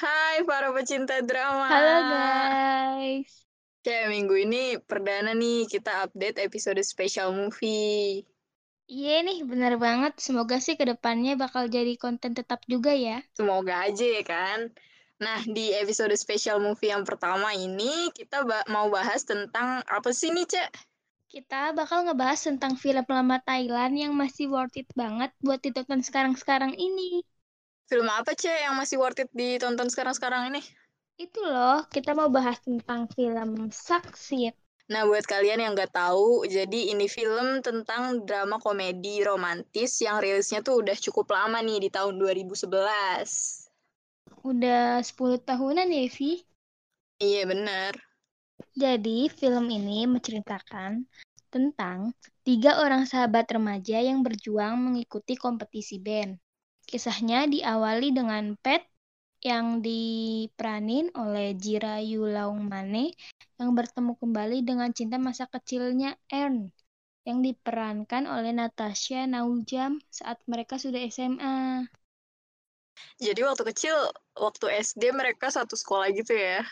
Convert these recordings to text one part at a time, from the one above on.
Hai para pecinta drama. Halo guys. Kayak minggu ini perdana nih kita update episode special movie. Iya nih, bener banget. Semoga sih ke depannya bakal jadi konten tetap juga ya. Semoga aja ya kan. Nah, di episode special movie yang pertama ini kita ba mau bahas tentang apa sih nih, Cek? Kita bakal ngebahas tentang film lama Thailand yang masih worth it banget buat ditonton sekarang-sekarang ini. Film apa, Cek, yang masih worth it ditonton sekarang-sekarang ini? Itu loh, kita mau bahas tentang film Saksit. Nah, buat kalian yang nggak tahu, jadi ini film tentang drama komedi romantis yang rilisnya tuh udah cukup lama nih di tahun 2011. Udah 10 tahunan ya, Vi? Iya, bener. Jadi, film ini menceritakan tentang tiga orang sahabat remaja yang berjuang mengikuti kompetisi band. Kisahnya diawali dengan Pet yang diperanin oleh Jira Yulaung Mane yang bertemu kembali dengan cinta masa kecilnya Ern yang diperankan oleh Natasha Naujam saat mereka sudah SMA. Jadi waktu kecil, waktu SD mereka satu sekolah gitu ya?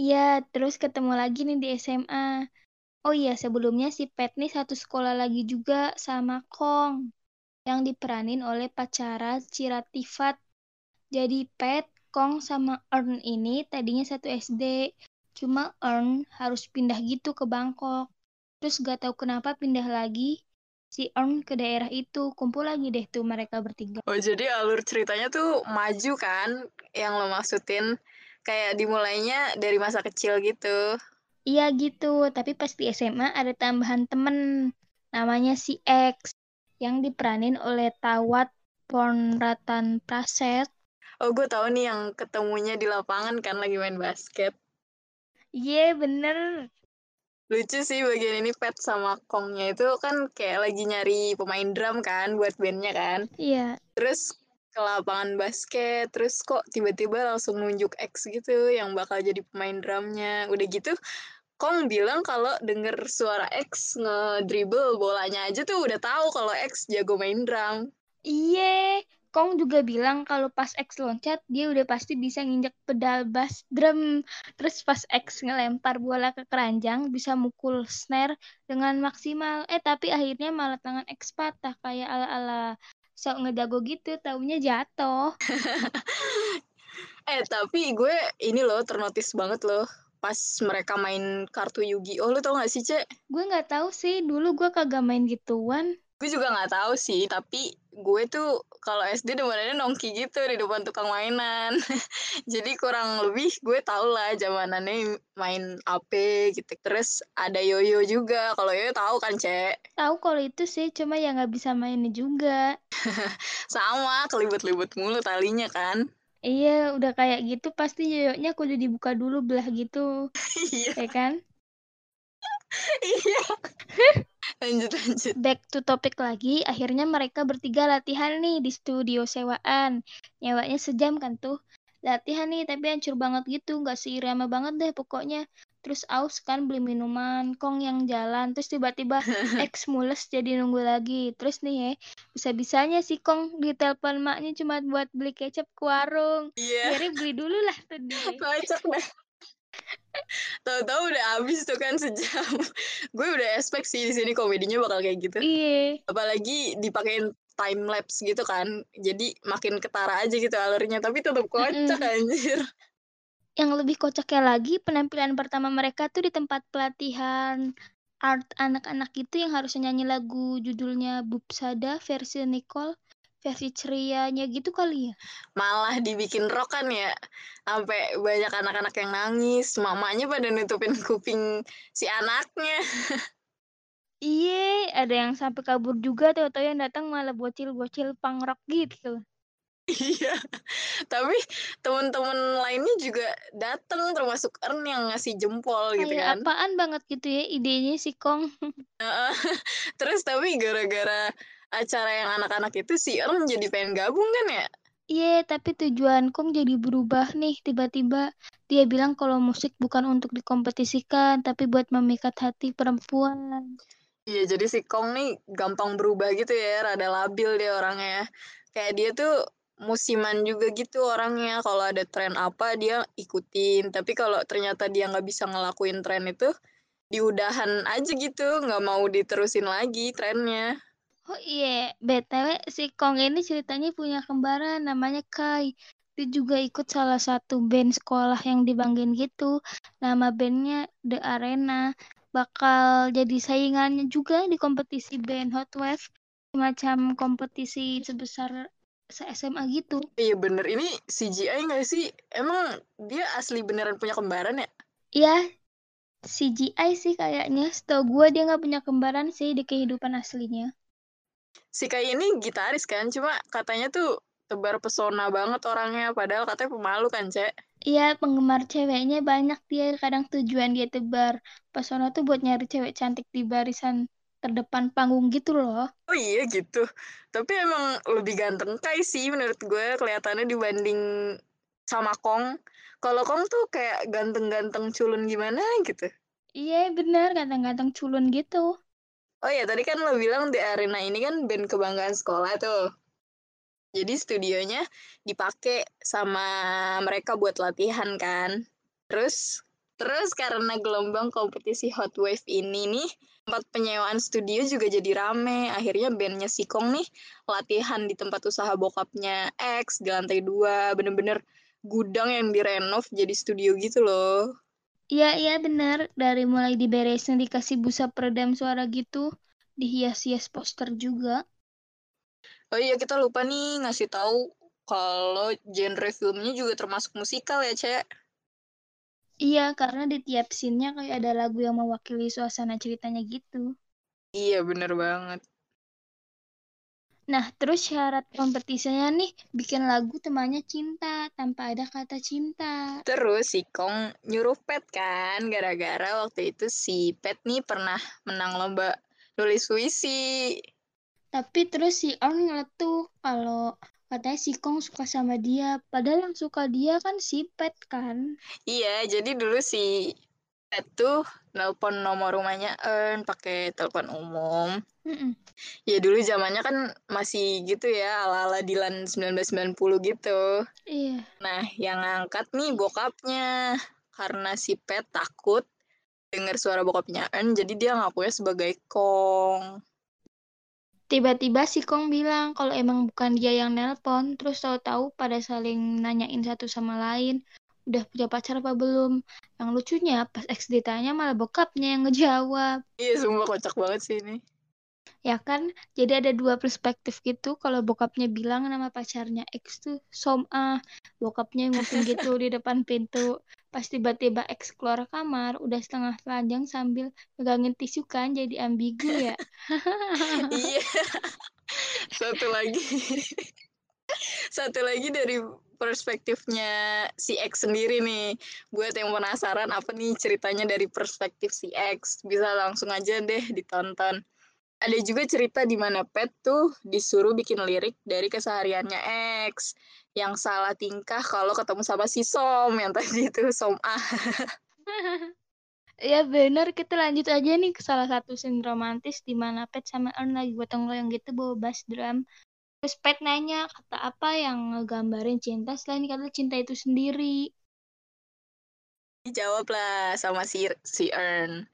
Iya, terus ketemu lagi nih di SMA. Oh iya, sebelumnya si Pet nih satu sekolah lagi juga sama Kong yang diperanin oleh pacara Ciratifat. Jadi Pet, Kong sama Ern ini tadinya satu SD, cuma Ern harus pindah gitu ke Bangkok. Terus gak tahu kenapa pindah lagi si Ern ke daerah itu, kumpul lagi deh tuh mereka bertiga. Oh, jadi alur ceritanya tuh maju kan yang lo maksudin? Kayak dimulainya dari masa kecil gitu. Iya gitu, tapi pas di SMA ada tambahan temen namanya si X yang diperanin oleh Tawat Pornratan Praset. Oh, gue tahu nih yang ketemunya di lapangan kan lagi main basket. Iya, yeah, bener. Lucu sih bagian ini Pet sama Kongnya itu kan kayak lagi nyari pemain drum kan buat bandnya kan. Iya. Yeah. Terus ke lapangan basket, terus kok tiba-tiba langsung nunjuk X gitu yang bakal jadi pemain drumnya. Udah gitu, Kong bilang kalau denger suara X ngedribble bolanya aja tuh udah tahu kalau X jago main drum. Iya, Kong juga bilang kalau pas X loncat dia udah pasti bisa nginjek pedal bass drum. Terus pas X ngelempar bola ke keranjang bisa mukul snare dengan maksimal. Eh tapi akhirnya malah tangan X patah kayak ala-ala sok ngedago gitu, taunya jatuh. eh tapi gue ini loh ternotis banget loh pas mereka main kartu Yu-Gi-Oh lu tau gak sih cek? Gue nggak tahu sih dulu gue kagak main gituan. Gue juga nggak tahu sih tapi gue tuh kalau SD demennya nongki gitu di depan tukang mainan. Jadi kurang lebih gue tau lah zamanannya main AP gitu. Terus ada yoyo juga. Kalau yoyo tahu kan, Cek? Tahu kalau itu sih, cuma ya nggak bisa mainnya juga. Sama, kelibet-libet mulu talinya kan. Iya, udah kayak gitu pasti yoyonya kudu dibuka dulu belah gitu. Iya. Ya kan? iya. lanjut lanjut. Back to topik lagi, akhirnya mereka bertiga latihan nih di studio sewaan. Nyewanya sejam kan tuh. Latihan nih, tapi hancur banget gitu, nggak seirama banget deh pokoknya. Terus aus kan beli minuman, Kong yang jalan, terus tiba-tiba X mules jadi nunggu lagi. Terus nih ya, bisa-bisanya si Kong ditelepon maknya cuma buat beli kecap ke warung. Iya. Akhirnya beli dulu lah tuh dia. Kocak deh. Tahu-tahu udah habis tuh kan sejam. Gue udah expect sih di sini komedinya bakal kayak gitu. Iya. Apalagi dipakein time lapse gitu kan. Jadi makin ketara aja gitu alurnya, tapi tetap kocak mm -mm. anjir. Yang lebih kocaknya lagi, penampilan pertama mereka tuh di tempat pelatihan art anak-anak itu yang harusnya nyanyi lagu judulnya Bubsada versi Nicole versi cerianya gitu kali ya? Malah dibikin rock kan ya sampai banyak anak-anak yang nangis mamanya pada nutupin kuping si anaknya. Iya ada yang sampai kabur juga tahu-tahu yang datang malah bocil-bocil punk rock gitu Iya, tapi teman-teman lainnya juga datang termasuk Ern yang ngasih jempol gitu kan. apaan banget gitu ya idenya si Kong. Terus tapi gara-gara acara yang anak-anak itu si Ern jadi pengen gabung kan ya? Iya, tapi tujuan Kong jadi berubah nih tiba-tiba. Dia bilang kalau musik bukan untuk dikompetisikan, tapi buat memikat hati perempuan. Iya, jadi si Kong nih gampang berubah gitu ya, rada labil dia orangnya. Kayak dia tuh musiman juga gitu orangnya. Kalau ada tren apa dia ikutin. Tapi kalau ternyata dia nggak bisa ngelakuin tren itu, diudahan aja gitu, nggak mau diterusin lagi trennya. Oh iya, BTW si Kong ini ceritanya punya kembaran namanya Kai. Dia juga ikut salah satu band sekolah yang dibanggain gitu. Nama bandnya The Arena. Bakal jadi saingannya juga di kompetisi band Hot Wave. Semacam kompetisi sebesar se-SMA gitu. Iya bener, ini CGI nggak sih? Emang dia asli beneran punya kembaran ya? Iya, CGI sih kayaknya. Setahu gue dia nggak punya kembaran sih di kehidupan aslinya. Si Kai ini gitaris kan, cuma katanya tuh tebar pesona banget orangnya, padahal katanya pemalu kan, Cek? Iya, penggemar ceweknya banyak dia. Kadang tujuan dia tebar pesona tuh buat nyari cewek cantik di barisan terdepan panggung gitu loh. Oh iya gitu. Tapi emang lebih ganteng Kai sih menurut gue kelihatannya dibanding sama Kong. Kalau Kong tuh kayak ganteng-ganteng culun gimana gitu. Iya bener, ganteng-ganteng culun gitu. Oh iya, tadi kan lo bilang The Arena ini kan band kebanggaan sekolah tuh. Jadi studionya dipakai sama mereka buat latihan kan. Terus terus karena gelombang kompetisi Hot Wave ini nih, tempat penyewaan studio juga jadi rame. Akhirnya bandnya si Kong nih latihan di tempat usaha bokapnya X di lantai dua. Bener-bener gudang yang direnov jadi studio gitu loh. Iya, iya bener. Dari mulai diberesin dikasih busa peredam suara gitu, dihias-hias poster juga. Oh iya, kita lupa nih ngasih tahu kalau genre filmnya juga termasuk musikal ya, Cek. Iya, karena di tiap scene-nya kayak ada lagu yang mewakili suasana ceritanya gitu. Iya, bener banget. Nah, terus syarat kompetisinya nih bikin lagu temannya cinta tanpa ada kata cinta. Terus si Kong nyuruh Pet kan, gara-gara waktu itu si Pet nih pernah menang lomba nulis puisi. Tapi terus si On ngeletuh kalau katanya si Kong suka sama dia. Padahal yang suka dia kan si Pet kan. Iya, jadi dulu si Pet tuh nelpon nomor rumahnya Earn pakai telepon umum. Mm -mm. Ya dulu zamannya kan masih gitu ya, ala-ala Dilan 1990 gitu. Iya. Nah, yang ngangkat nih bokapnya. Karena si Pet takut dengar suara bokapnya Earn, jadi dia ngakunya sebagai Kong. Tiba-tiba si Kong bilang kalau emang bukan dia yang nelpon, terus tahu-tahu pada saling nanyain satu sama lain, udah punya pacar apa belum? Yang lucunya pas X ditanya malah bokapnya yang ngejawab. Iya, sumpah kocak banget sih ini. Ya kan? Jadi ada dua perspektif gitu. Kalau bokapnya bilang nama pacarnya X tuh Soma, bokapnya nguping gitu di depan pintu. Pas tiba-tiba X keluar kamar, udah setengah telanjang sambil megangin tisu kan, jadi ambigu ya. iya. Satu lagi. Satu lagi dari perspektifnya si X sendiri nih. Buat yang penasaran apa nih ceritanya dari perspektif si X, bisa langsung aja deh ditonton. Ada juga cerita di mana Pet tuh disuruh bikin lirik dari kesehariannya X yang salah tingkah kalau ketemu sama si Som yang tadi itu Som A. ya bener, kita lanjut aja nih ke salah satu scene romantis di mana Pet sama Earn lagi gotong royong gitu bawa bass drum. Terus Pet nanya kata apa yang ngegambarin cinta selain kata cinta itu sendiri. Dijawab lah sama si, si Earn.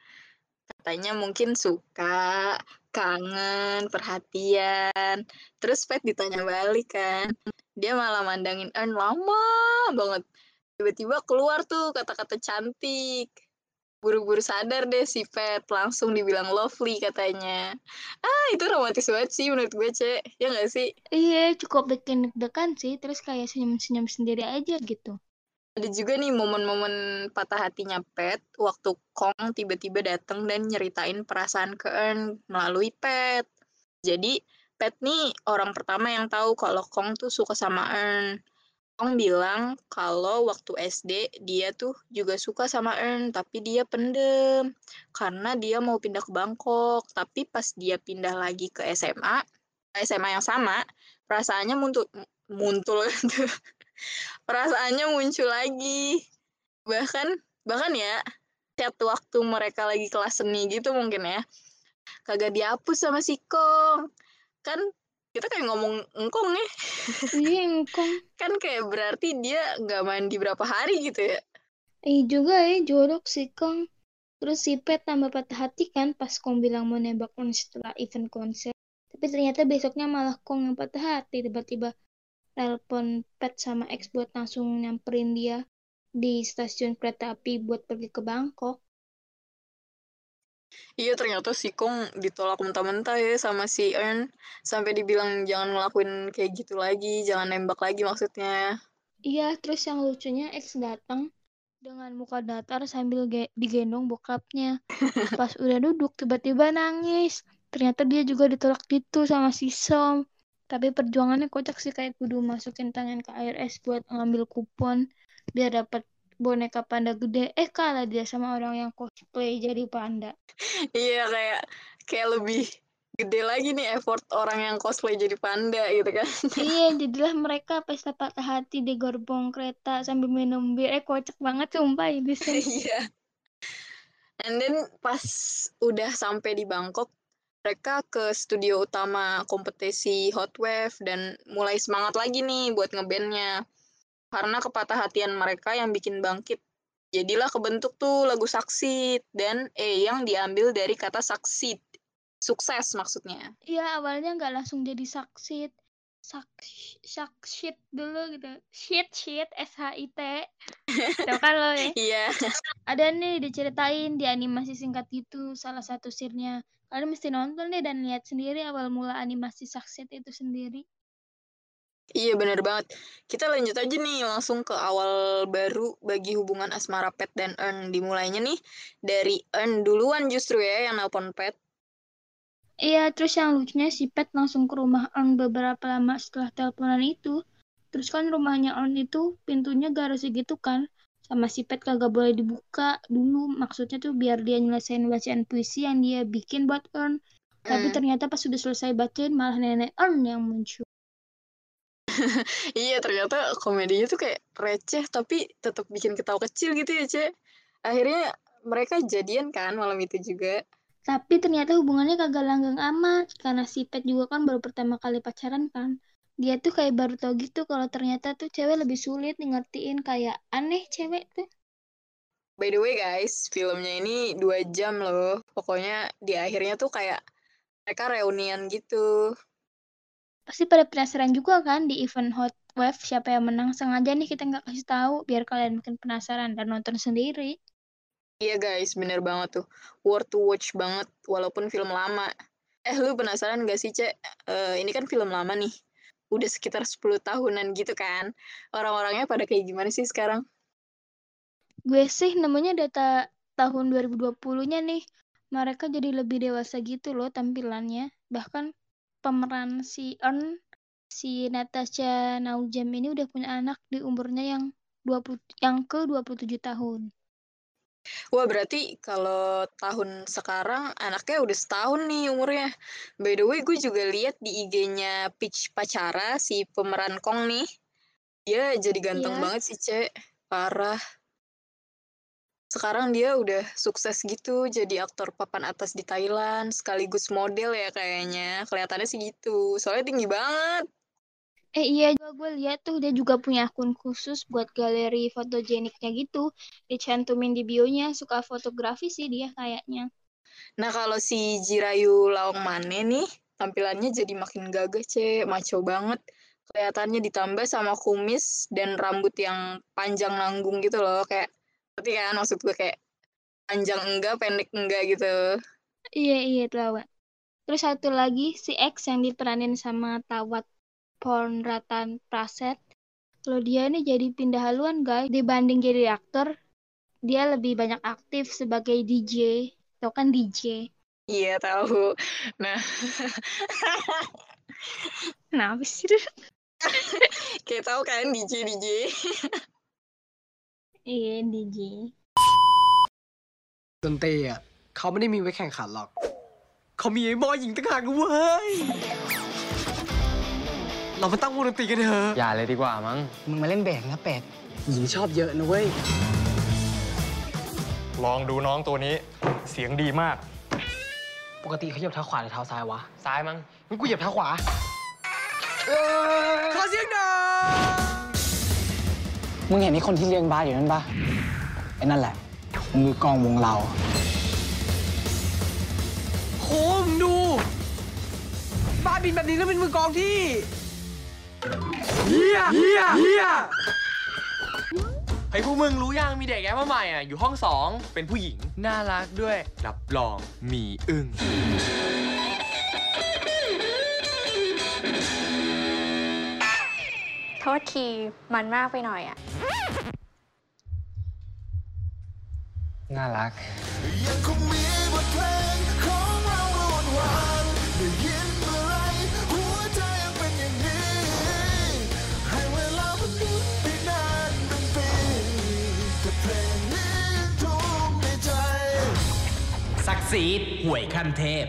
Katanya mungkin suka, kangen, perhatian. Terus Pet ditanya balik kan. Dia malah mandangin Earn lama banget. Tiba-tiba keluar tuh kata-kata cantik. Buru-buru sadar deh si Pet. Langsung dibilang lovely katanya. Ah, itu romantis banget sih menurut gue, Cek. Ya nggak sih? Iya, cukup bikin deg-degan sih. Terus kayak senyum-senyum sendiri aja gitu. Ada juga nih momen-momen patah hatinya Pet waktu Kong tiba-tiba datang dan nyeritain perasaan ke Earn melalui Pet. Jadi Pet nih orang pertama yang tahu kalau Kong tuh suka sama Earn. Kong bilang kalau waktu SD dia tuh juga suka sama Earn, tapi dia pendem karena dia mau pindah ke Bangkok. Tapi pas dia pindah lagi ke SMA, SMA yang sama, perasaannya muncul muncul perasaannya muncul lagi bahkan bahkan ya chat waktu mereka lagi kelas seni gitu mungkin ya kagak dihapus sama si Kong kan kita kayak ngomong engkong nih Iya engkong. kan kayak berarti dia nggak mandi berapa hari gitu ya Eh juga ya jorok sih Kong. Terus si Pet tambah patah hati kan pas Kong bilang mau nembak On setelah event konser. Tapi ternyata besoknya malah Kong yang patah hati. Tiba-tiba telepon Pet sama X buat langsung nyamperin dia di stasiun kereta api buat pergi ke Bangkok. Iya ternyata si Kong ditolak mentah-mentah ya sama si Earn sampai dibilang jangan ngelakuin kayak gitu lagi, jangan nembak lagi maksudnya. Iya, terus yang lucunya X datang dengan muka datar sambil ge- digendong bokapnya. Pas udah duduk tiba-tiba nangis. Ternyata dia juga ditolak gitu sama si Som. Tapi perjuangannya kocak sih kayak kudu masukin tangan ke ARS buat ngambil kupon biar dapat boneka panda gede. Eh kalah dia sama orang yang cosplay jadi panda. Iya kayak kayak lebih gede lagi nih effort orang yang cosplay jadi panda gitu kan. iya, jadilah mereka pesta patah hati di gerbong kereta sambil minum bir. Eh kocak banget sumpah ini sih. Iya. And then pas udah sampai di Bangkok, mereka ke studio utama kompetisi Hot Wave dan mulai semangat lagi nih buat ngebandnya. Karena kepatah hatian mereka yang bikin bangkit. Jadilah kebentuk tuh lagu Saksit dan E yang diambil dari kata saksit. Sukses maksudnya. Iya, awalnya nggak langsung jadi saksit. Sak, sak shit dulu gitu. Shit, shit, S-H-I-T. Kan lo ya? Iya. Ada nih diceritain di animasi singkat gitu, salah satu sirnya. Kalian mesti nonton deh dan lihat sendiri awal mula animasi saksit itu sendiri. Iya bener banget. Kita lanjut aja nih langsung ke awal baru bagi hubungan asmara Pet dan Earn. Dimulainya nih dari Earn duluan justru ya yang nelpon Pet. Iya, terus yang lucunya si Pet langsung ke rumah On beberapa lama setelah teleponan itu. Terus kan rumahnya On itu pintunya garasi gitu kan. Sama si Pet kagak boleh dibuka dulu. Maksudnya tuh biar dia nyelesain bacaan puisi yang dia bikin buat On. Tapi Hmm. ternyata pas sudah selesai bacain malah nenek On yang muncul. Iya ternyata komedinya tuh kayak receh tapi tetap bikin ketawa kecil gitu ya Cek. Akhirnya mereka jadian kan malam itu juga. Tapi ternyata hubungannya kagak langgeng amat. Karena si Pet juga kan baru pertama kali pacaran kan. Dia tuh kayak baru tau gitu kalau ternyata tuh cewek lebih sulit ngertiin kayak aneh cewek tuh. By the way guys, filmnya ini dua jam loh. Pokoknya di akhirnya tuh kayak mereka reunian gitu. Pasti pada penasaran juga kan di event Hot Wave siapa yang menang. Sengaja nih kita nggak kasih tahu biar kalian makin penasaran dan nonton sendiri. Iya guys, bener banget tuh. Worth to watch banget, walaupun film lama. Eh, lu penasaran gak sih, Cek? Eh, ini kan film lama nih. Udah sekitar 10 tahunan gitu kan. Orang-orangnya pada kayak gimana sih sekarang? Gue sih nemunya data tahun 2020-nya nih. Mereka jadi lebih dewasa gitu loh tampilannya. Bahkan pemeran si Earn, si Natasha Naujam ini udah punya anak di umurnya yang 20 yang ke 27 tahun. Wah, berarti kalau tahun sekarang anaknya udah setahun nih umurnya. By the way, gue juga lihat di IG-nya Peach Pacara, si pemeran Kong nih. Dia jadi ganteng Iya. banget sih, Cek. Parah. Sekarang dia udah sukses gitu jadi aktor papan atas di Thailand, sekaligus model ya kayaknya. Kelihatannya sih gitu. Soalnya tinggi banget. Eh iya juga gue lihat tuh dia juga punya akun khusus buat galeri fotogeniknya gitu. Dicantumin di bio-nya, suka fotografi sih dia kayaknya. Nah, kalau si Jirayu Laong Mane nih, tampilannya jadi makin gagah, Cek. Maco banget. Kelihatannya ditambah sama kumis dan rambut yang panjang nanggung gitu loh. Kayak, ngerti kan maksud gue kayak panjang enggak, pendek enggak gitu. Iya iya Tawat. Terus satu lagi si X yang diperanin sama Tawat Porn Ratan Praset. Kalau dia ini jadi pindah haluan guys dibanding jadi aktor, dia lebih banyak aktif sebagai DJ. Tau kan DJ. Iya, tahu. Nah, Kenapa sih? lu? kayak tahu kan DJ-DJ. Iya DJ. ดนตรีอ่ะเขาไม่ได้มีไว้แข่งขันหรอก เขามีไอ้บอยหญิงต่างหากนะเว้ย เรามาตั้งวงดนตรีกันเถอะอย่าเลยดีกว่ามั้ง มึงมาเล่นเบสนะเป็ดหญิงชอบเยอะนะเว้ย ลองดูน้องตัวนี้ เสียงดีมาก ปกติเขาเหยียบเท้าขวาหรือเท้าซ้ายวะ ซ้ายมั้งงั้นกูเหยียบเท้าขวาคลาสเสียงดังมึงเห็นไอ้คนที่เลี้ยงบาสอยู่นั่นปะไอ้นั่นแหละมือกลองวงเราโคมงดูบ้าบินแบบนี้แล้วเป็นมือกลองที่ เฮียเฮียเฮียเฮ้ยพวกมึงรู้ยังมีเด็กแอปมาใหม่อะอยู่ห้องสองเป็นผู้หญิง น่ารักด้วย รับรองมีอึ้งโทษทีมันมากไปหน่อยอะน่ารัก ยังคงมีบทเพลงของเราระหว่างวัน ศักดิ์ศรีหวยขั้นเทพ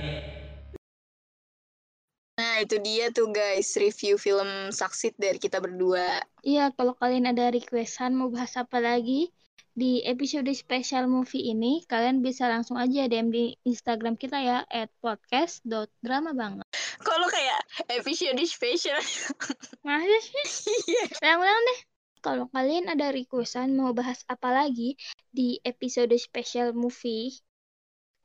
Nah, itu dia tuh guys, review film Saksit dari kita berdua. Iya, kalau kalian ada requestan mau bahas apa lagi di episode spesial movie ini, kalian bisa langsung aja DM di Instagram kita ya, at podcast.drama banget. Kalau kayak episode special. Masa sih? Iya. Ulang-ulang deh. Kalau kalian ada requestan mau bahas apa lagi di episode spesial movie,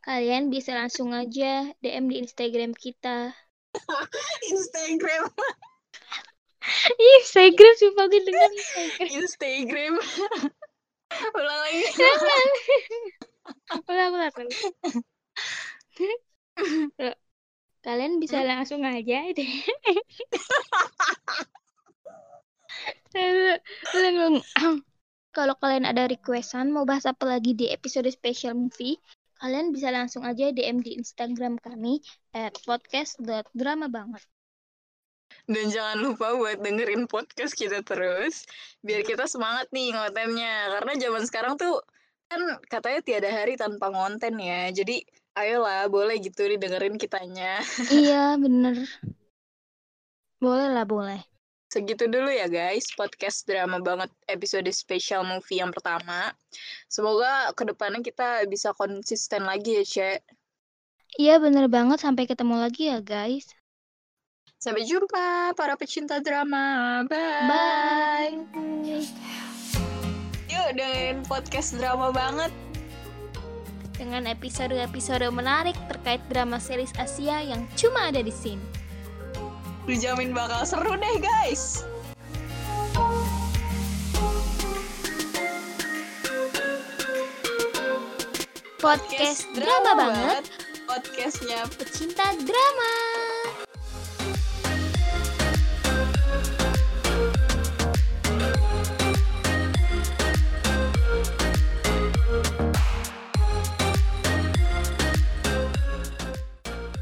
kalian bisa langsung aja DM di Instagram kita. Instagram. Instagram sumpah gue dengan Instagram. Instagram. Ulang lagi. Ulang, ulang. Loh, Kalian bisa langsung aja deh. Kalau kalian ada requestan mau bahas apa lagi di episode special movie, kalian bisa langsung aja DM di Instagram kami at podcast.drama banget. Dan jangan lupa buat dengerin podcast kita terus. Biar kita semangat nih kontennya. Karena zaman sekarang tuh kan katanya tiada hari tanpa konten ya. Jadi ayolah boleh gitu didengerin kitanya. iya, bener. Boleh lah, boleh. Segitu dulu ya guys, podcast drama banget episode spesial movie yang pertama. Semoga ke depannya kita bisa konsisten lagi ya, Cek. Iya, bener banget. Sampai ketemu lagi ya, guys. Sampai jumpa para pecinta drama. Bye. Bye. Yuk dengerin podcast drama banget. Dengan episode-episode menarik terkait drama series Asia yang cuma ada di sini. Dijamin bakal seru deh guys. Podcast drama banget, Podcastnya pecinta drama.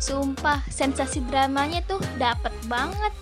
Sumpah, sensasi dramanya tuh dapet banget.